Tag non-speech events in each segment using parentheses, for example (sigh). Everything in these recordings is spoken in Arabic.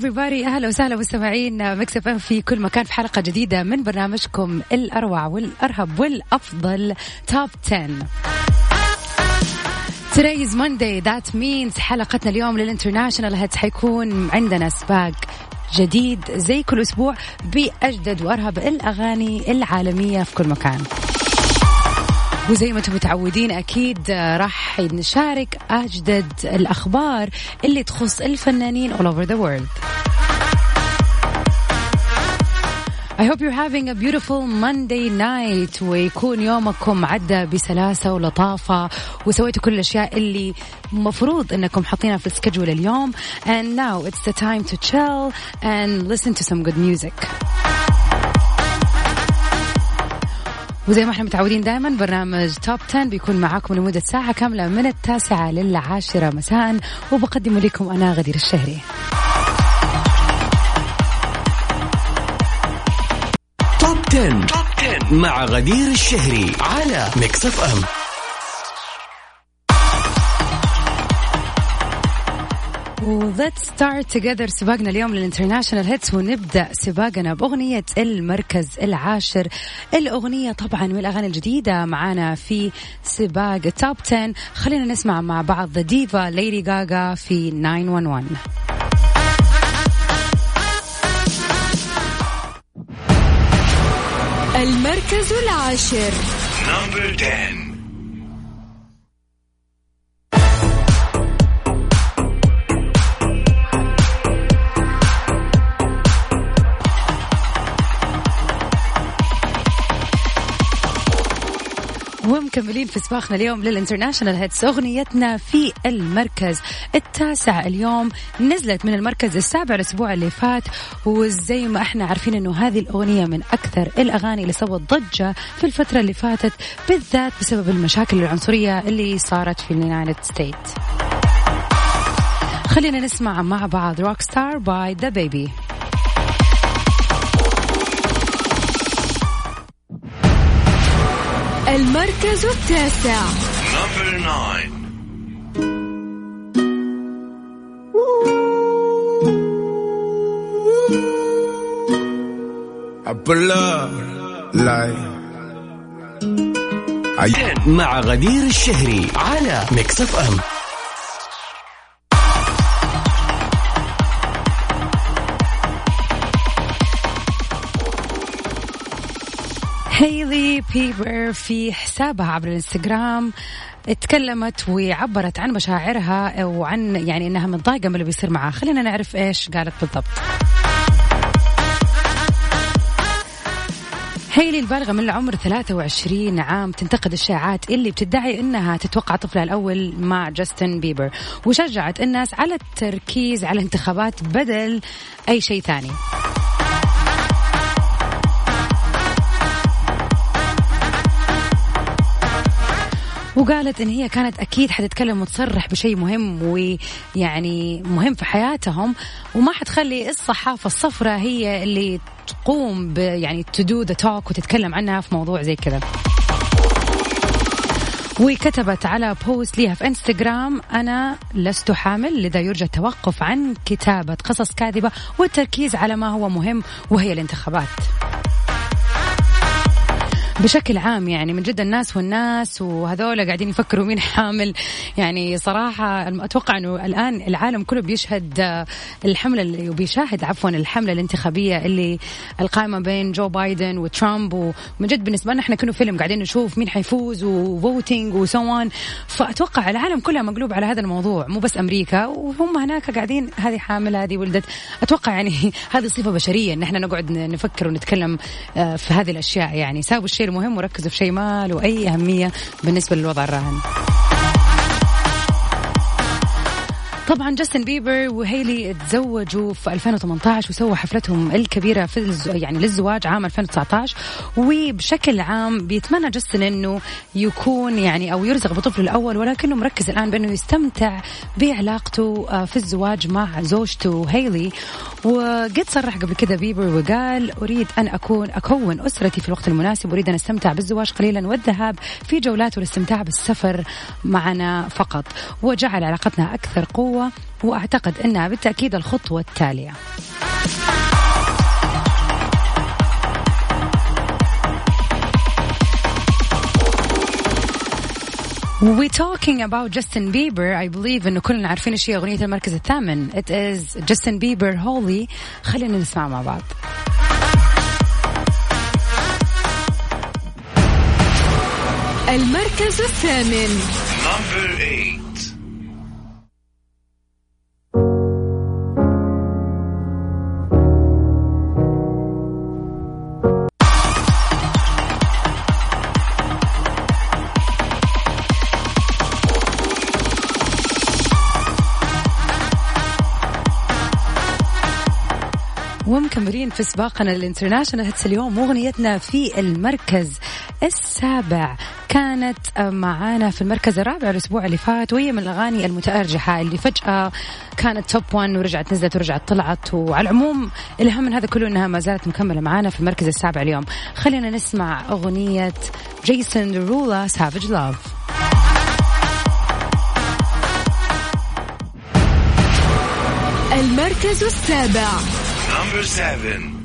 everybody. أهلا وسهلا مستمعين Mix FM في كل مكان في حلقة جديدة من برنامجكم الأروع والأرهب والأفضل Top 10 Today is Monday. That means حلقتنا اليوم لل international hits حيكون عندنا سباق جديد زي كل أسبوع بأجدد وأرهب الأغاني العالمية في كل مكان. وزي ما أنتم متعودين أكيد راح نشارك أجدد الأخبار اللي تخص الفنانين all over the world. I hope you're having a beautiful Monday night ويكون يومكم عدى بسلاسة ولطافة وسويتوا كل الأشياء اللي مفروض أنكم حاطينها في السكجول اليوم and now it's the time to chill and listen to some good music. وزي ما إحنا متعودين دائما برنامج توب 10 بيكون معاكم لمدة ساعة كاملة من التاسعة للعاشرة مساء وبقدم لكم أنا غدير الشهري Top 10. Top 10 مع غدير الشهري على Mix FM Let's start together سباقنا اليوم لل international hits ونبدأ سباقنا بأغنية المركز العاشر. الأغنية طبعا من الأغاني الجديدة معانا في سباق ال Top 10 خلينا نسمع مع بعض the diva Lady Gaga في 911 المركز العاشر. number 10 ومكملين في سباقنا اليوم لل international hits أغنيتنا في المركز التاسع. اليوم نزلت من المركز السابع الأسبوع اللي فات وزي ما إحنا عارفين إنه هذه الأغنية من أكثر الأغاني اللي سوت ضجة في الفترة اللي فاتت بالذات بسبب المشاكل العنصرية اللي صارت في ال United States خلينا نسمع مع بعض Rockstar by DaBaby المركز التاسع. number 9 I pull up like I مع غدير الشهري على ميكس اف ام هيلي بيبر في حسابها عبر الانستغرام تكلمت وعبرت عن مشاعرها وعن يعني إنها متضايقة من اللي بيصير معها. خلينا نعرف إيش قالت بالضبط. هيلي البالغة من العمر 23 عام تنتقد الشائعات اللي بتدعي إنها تتوقع طفلها الأول مع جاستن بيبر وشجعت الناس على التركيز على الانتخابات بدل أي شيء ثاني. وقالت إن هي كانت أكيد حتتكلم وتصرح بشيء مهم ويعني مهم في حياتهم وما حتخلي الصحافة الصفراء هي اللي تقوم يعني to do the talk وتتكلم عنها في موضوع زي كذا. وكتبت على بوست ليها في انستغرام أنا لست حامل لذا يرجى التوقف عن كتابة قصص كاذبة والتركيز على ما هو مهم وهي الانتخابات. بشكل عام يعني من جد الناس والناس وهذول قاعدين يفكروا مين حامل. يعني صراحة أتوقع أنه الآن العالم كله بيشهد آه، الحملة اللي بيشاهد عفوا الحملة الانتخابية اللي القائمة بين جو بايدن وترامب. ومن جد بالنسبة لنا إحنا كنا فيلم قاعدين نشوف مين حيفوز و voting و so on فأتوقع العالم كله مقلوب على هذا الموضوع مو بس أمريكا. وهم هناك قاعدين هذه حامل هذه ولدت. أتوقع يعني (laughs) هذه صفة بشرية إن إحنا نقعد نفكر ونتكلم آه، في هذه الأشياء. يعني سابوا الشيء المهم وركزوا في شيء ما له أي أهمية بالنسبة للوضع الراهن. طبعا جاستن بيبر وهيلي تزوجوا في 2018 وسووا حفلتهم الكبيرة في. يعني للزواج عام 2019 وبشكل عام بيتمنى جاستن إنه يكون يعني أو يرزق بطفله الأول ولكنه مركز الآن بأنه يستمتع بعلاقته آه، في الزواج مع زوجته هيلي وقد صرح قبل كذا بيبر وقال أريد أن أكون أكون أسرتي في الوقت المناسب أريد أن أستمتع بالزواج قليلا والذهاب في جولات والاستمتاع بالسفر معنا فقط وجعل علاقتنا أكثر قوة وأعتقد إنها بالتأكيد الخطوة التالية. We talking about Justin Bieber. I believe إنه كلنا عارفين إيش هي أغنية المركز الثامن. It is Justin Bieber Holy. خلينا نسمع مع بعض. المركز الثامن. Number eight. ومكملين في سباقنا الانترناشونال. هتس اليوم أغنيتنا في المركز السابع. كانت معانا في المركز الرابع الأسبوع اللي فات وهي من الأغاني المتأرجحة اللي فجأة كانت توب 1 ورجعت نزلت ورجعت طلعت. وعلى العموم الأهم من هذا كله إنها ما زالت مكملة معانا في المركز السابع اليوم. خلينا نسمع أغنية جيسون رولا سافج لاف المركز السابع. Number seven.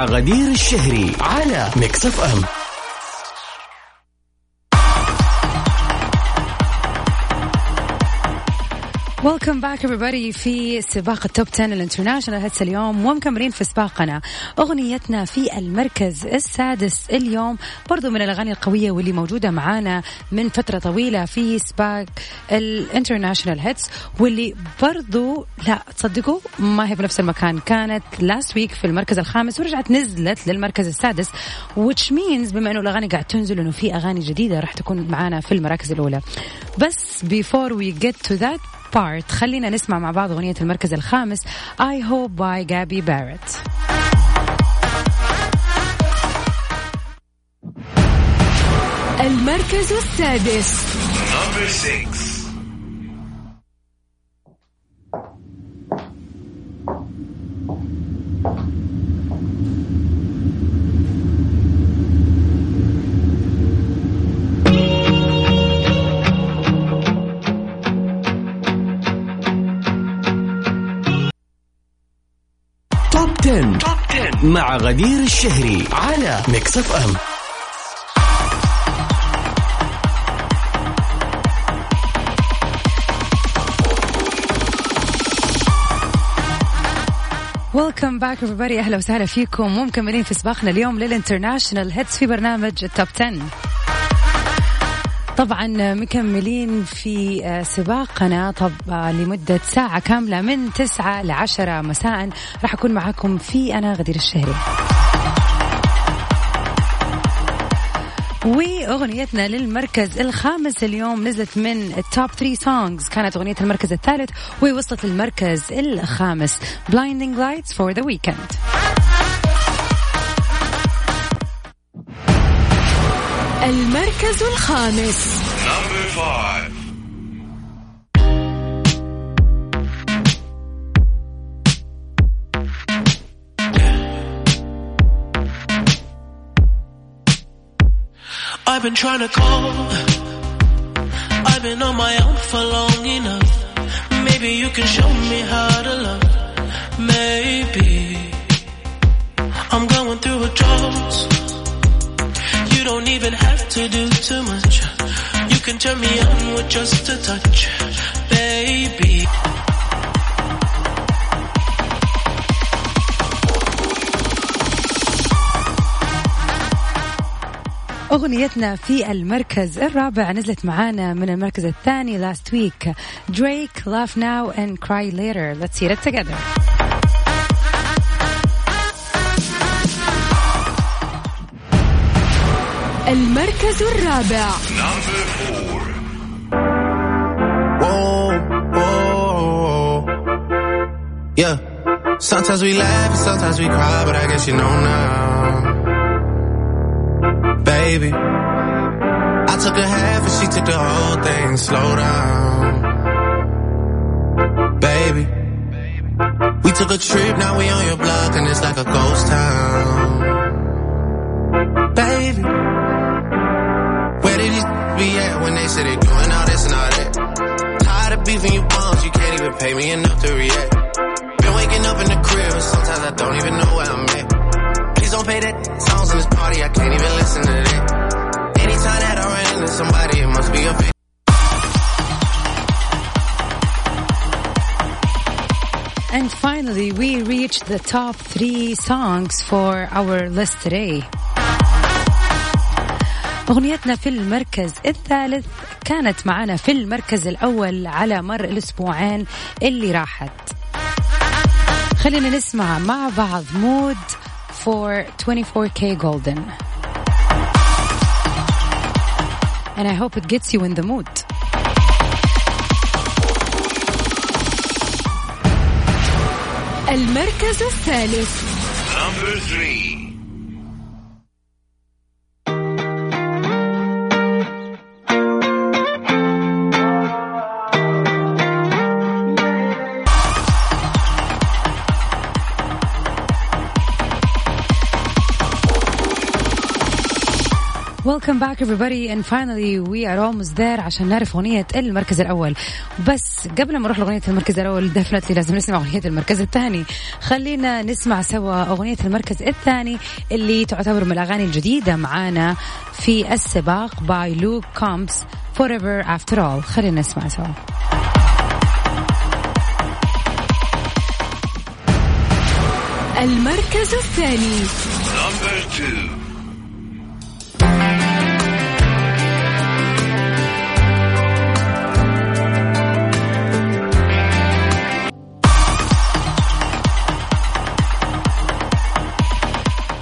مع غدير الشهري على ميكس اف ام. welcome back everybody في سباق ال top 10 ال international hits اليوم ومكملين في سباقنا. أغنيتنا في المركز السادس اليوم برضو من الأغاني القوية واللي موجودة معانا من فترة طويلة في سباق ال international hits واللي برضو لا تصدقوا ما هي في نفس المكان. كانت last week في المركز الخامس ورجعت نزلت للمركز السادس which means بما إنه الأغاني قاعد تنزل انه في أغاني جديدة راح تكون معانا في المراكز الأولى. بس before we get to that part. خلينا نسمع مع بعض أغنية المركز الخامس. I Hope by Gabby Barrett. المركز السادس. مع غدير الشهري على ميكس اف ام welcome back everybody. أهلا وسهلا فيكم. ومكملين في سباقنا اليوم لل international hits في برنامج ال top 10 طبعا مكملين في سباقنا. طب لمدة ساعة كاملة من تسعة لعشرة مساء. راح أكون معاكم في أنا غدير الشهري. وأغنيتنا للمركز الخامس اليوم نزلت من ال top 3 songs كانت أغنية المركز الثالث ووصلت للمركز الخامس. Blinding Lights for The Weeknd. المركز الخامس Number five. I've been trying to call. I've been on my own for long enough. Maybe you can show me how don't even have to do too much. You can turn me on with just a touch, baby. أغنيتنا في المركز الرابع نزلت معانا من المركز الثاني last week Drake Laugh Now and Cry Later Let's hear it together المركز الرابع Number four. Whoa, whoa. Yeah. Sometimes we laugh and sometimes we cry, but I guess you know now. Baby. I took a half and she took the whole thing. Slow down. Baby. We took a trip, now we on your block and it's like a ghost town. said they doing all this and all that? Tired of beefing you bums, you can't even pay me enough to react. Been waking up in the crib and sometimes I don't even know where I'm at. Please don't play that songs in this party, I can't even listen to that. Anytime that I into somebody, it must be a. And finally we reached the top three songs for our list today أغنيتنا في المركز الثالث كانت معنا في المركز الأول على مر الأسبوعين اللي راحت. خلينا نسمع مع بعض مود for 24K Golden. And I hope it gets you in the mood. المركز الثالث. Number three. Welcome back everybody. And finally we are almost there عشان نعرف أغنية المركز الأول. بس قبل ما نروح لأغنية المركز الأول definitely لازم نسمع أغنية المركز الثاني. خلينا نسمع سوا أغنية المركز الثاني اللي تعتبر من الأغاني الجديدة معانا في السباق by Luke Combs Forever After All. خلينا نسمع سوا. المركز الثاني.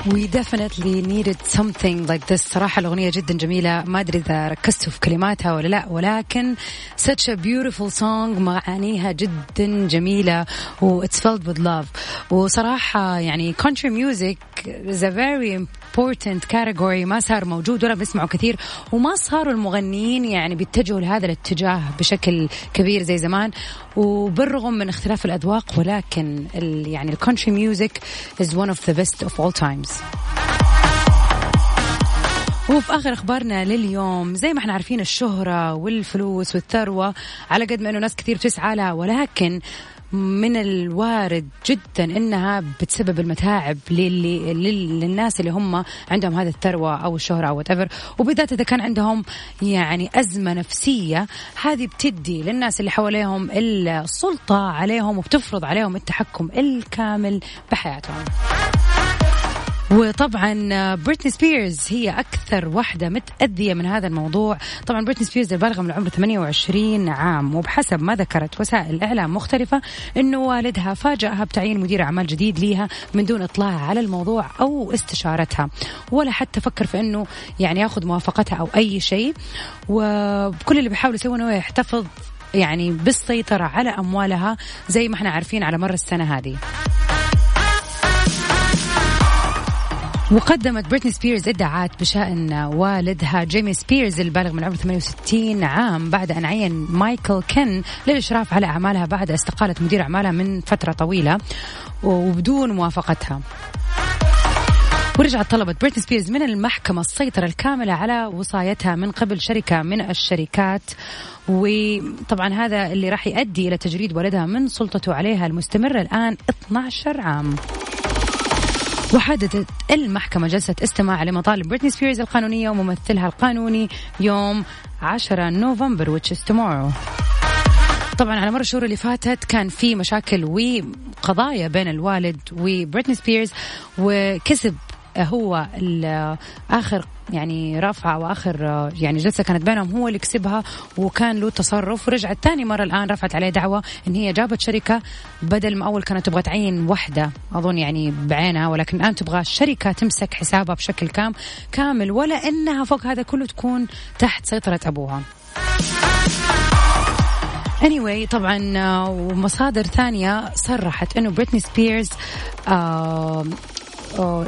We definitely needed something like this صراحة الأغنية جدا جميلة ما أدري إذا ركزتوا في كلماتها ولا لا ولكن such a beautiful song معانيها جدا جميلة و it's filled with love وصراحة يعني country music is a very important category ما صار موجود ولا بنسمعه كثير وما صاروا المغنيين يعني بيتجهوا لهذا الاتجاه بشكل كبير زي زمان. وبالرغم من اختلاف الأذواق ولكن ال يعني ال country music is one of the best of all times. وفي آخر أخبارنا لليوم زي ما إحنا عارفين الشهرة والفلوس والثروة على قد ما إنه ناس كثير تسعى لها ولكن من الوارد جدا إنها بتسبب المتاعب للي لل- للناس اللي هم عندهم هذه الثروة أو الشهرة أو whatever وبالذات إذا كان عندهم يعني أزمة نفسية هذه بتدي للناس اللي حواليهم السلطة عليهم وبتفرض عليهم التحكم الكامل بحياتهم. وطبعا بريتني سبيرز هي أكثر واحدة متأذية من هذا الموضوع. طبعا بريتني سبيرز البالغة من العمر 28 عام وبحسب ما ذكرت وسائل الإعلام مختلفة إنه والدها فاجأها بتعيين مدير أعمال جديد ليها من دون إطلاع على الموضوع أو استشارتها ولا حتى فكر في إنه يعني ياخذ موافقتها أو أي شيء. وكل اللي بيحاول يسوونه هو يحتفظ يعني بالسيطرة على أموالها زي ما إحنا عارفين على مر السنة هذه. وقدمت بريتني سبيرز ادعاءات بشأن والدها جيمي سبيرز البالغ من العمر 68 عام بعد أن عين مايكل كين للإشراف على أعمالها بعد استقالة مدير أعمالها من فترة طويلة وبدون موافقتها. ورجعت طلبت بريتني سبيرز من المحكمة السيطرة الكاملة على وصايتها من قبل شركة من الشركات. وطبعا هذا اللي راح يؤدي إلى تجريد والدها من سلطته عليها المستمرة الآن 12 عام. وحددت المحكمة جلسة استماع لمطالب بريتني سبيرز القانونية وممثلها القانوني يوم 10 نوفمبر which is tomorrow. طبعا على مر الشهور اللي فاتت كان في مشاكل وقضايا بين الوالد وبريتني سبيرز وكسب هو آخر يعني رفعة وآخر يعني جلسة كانت بينهم هو اللي كسبها وكان له تصرف ورجعت ثاني مرة الآن رفعت عليه دعوى إن هي جابت شركة بدل ما أول كانت تبغى تعين وحدة أظن يعني بعينها ولكن الآن تبغى الشركة تمسك حسابها بشكل كام كامل ولا إنها فوق هذا كله تكون تحت سيطرة أبوها. anyway طبعا ومصادر ثانية صرحت إنه بريتني سبيرز آه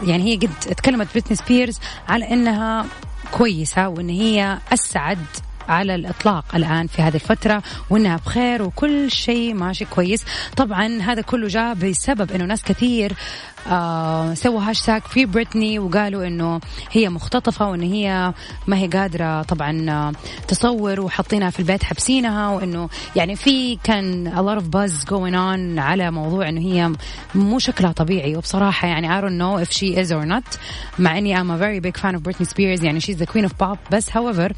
يعني هي قد تكلمت بريتني سبيرز على إنها كويسة وإن هي أسعد على الإطلاق الآن في هذه الفترة وإنها بخير وكل شيء ماشي كويس. طبعا هذا كله جاء بسبب إنه ناس كثير آه سووا هاشتاج في بريتني وقالوا إنه هي مختطفة وإن هي ما هي قادرة طبعا آه، تصور وحاطينها في البيت حابسينها وإنه يعني في كان a lot of buzz going on على موضوع إنه هي مو شكلها طبيعي. وبصراحة يعني I don't know if she is or not مع إني I'm a very big fan of Britney Spears يعني she's the queen of pop. بس however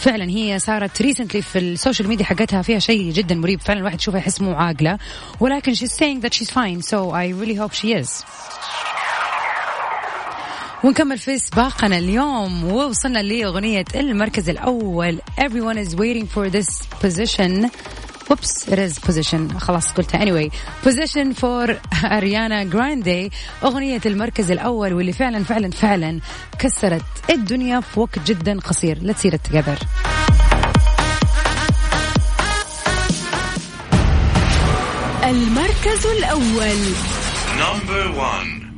فعلا هي صارت recently في ال social media حقتها فيها شيء جدا مريب. فعلا الواحد يشوفها يحس مو عاقلة. ولكن she's saying that she's fine. So I really hope she is. ونكمل في سباقنا اليوم. ووصلنا لأغنية المركز الأول. Everyone is waiting for this position. Oops, it is position. خلاص قلتها. Anyway position for (laughs) أريانا جراندي أغنية المركز الأول واللي فعلا فعلا فعلا كسرت الدنيا في وقت جدا قصير. Let's see it together. المركز الأول. Number one.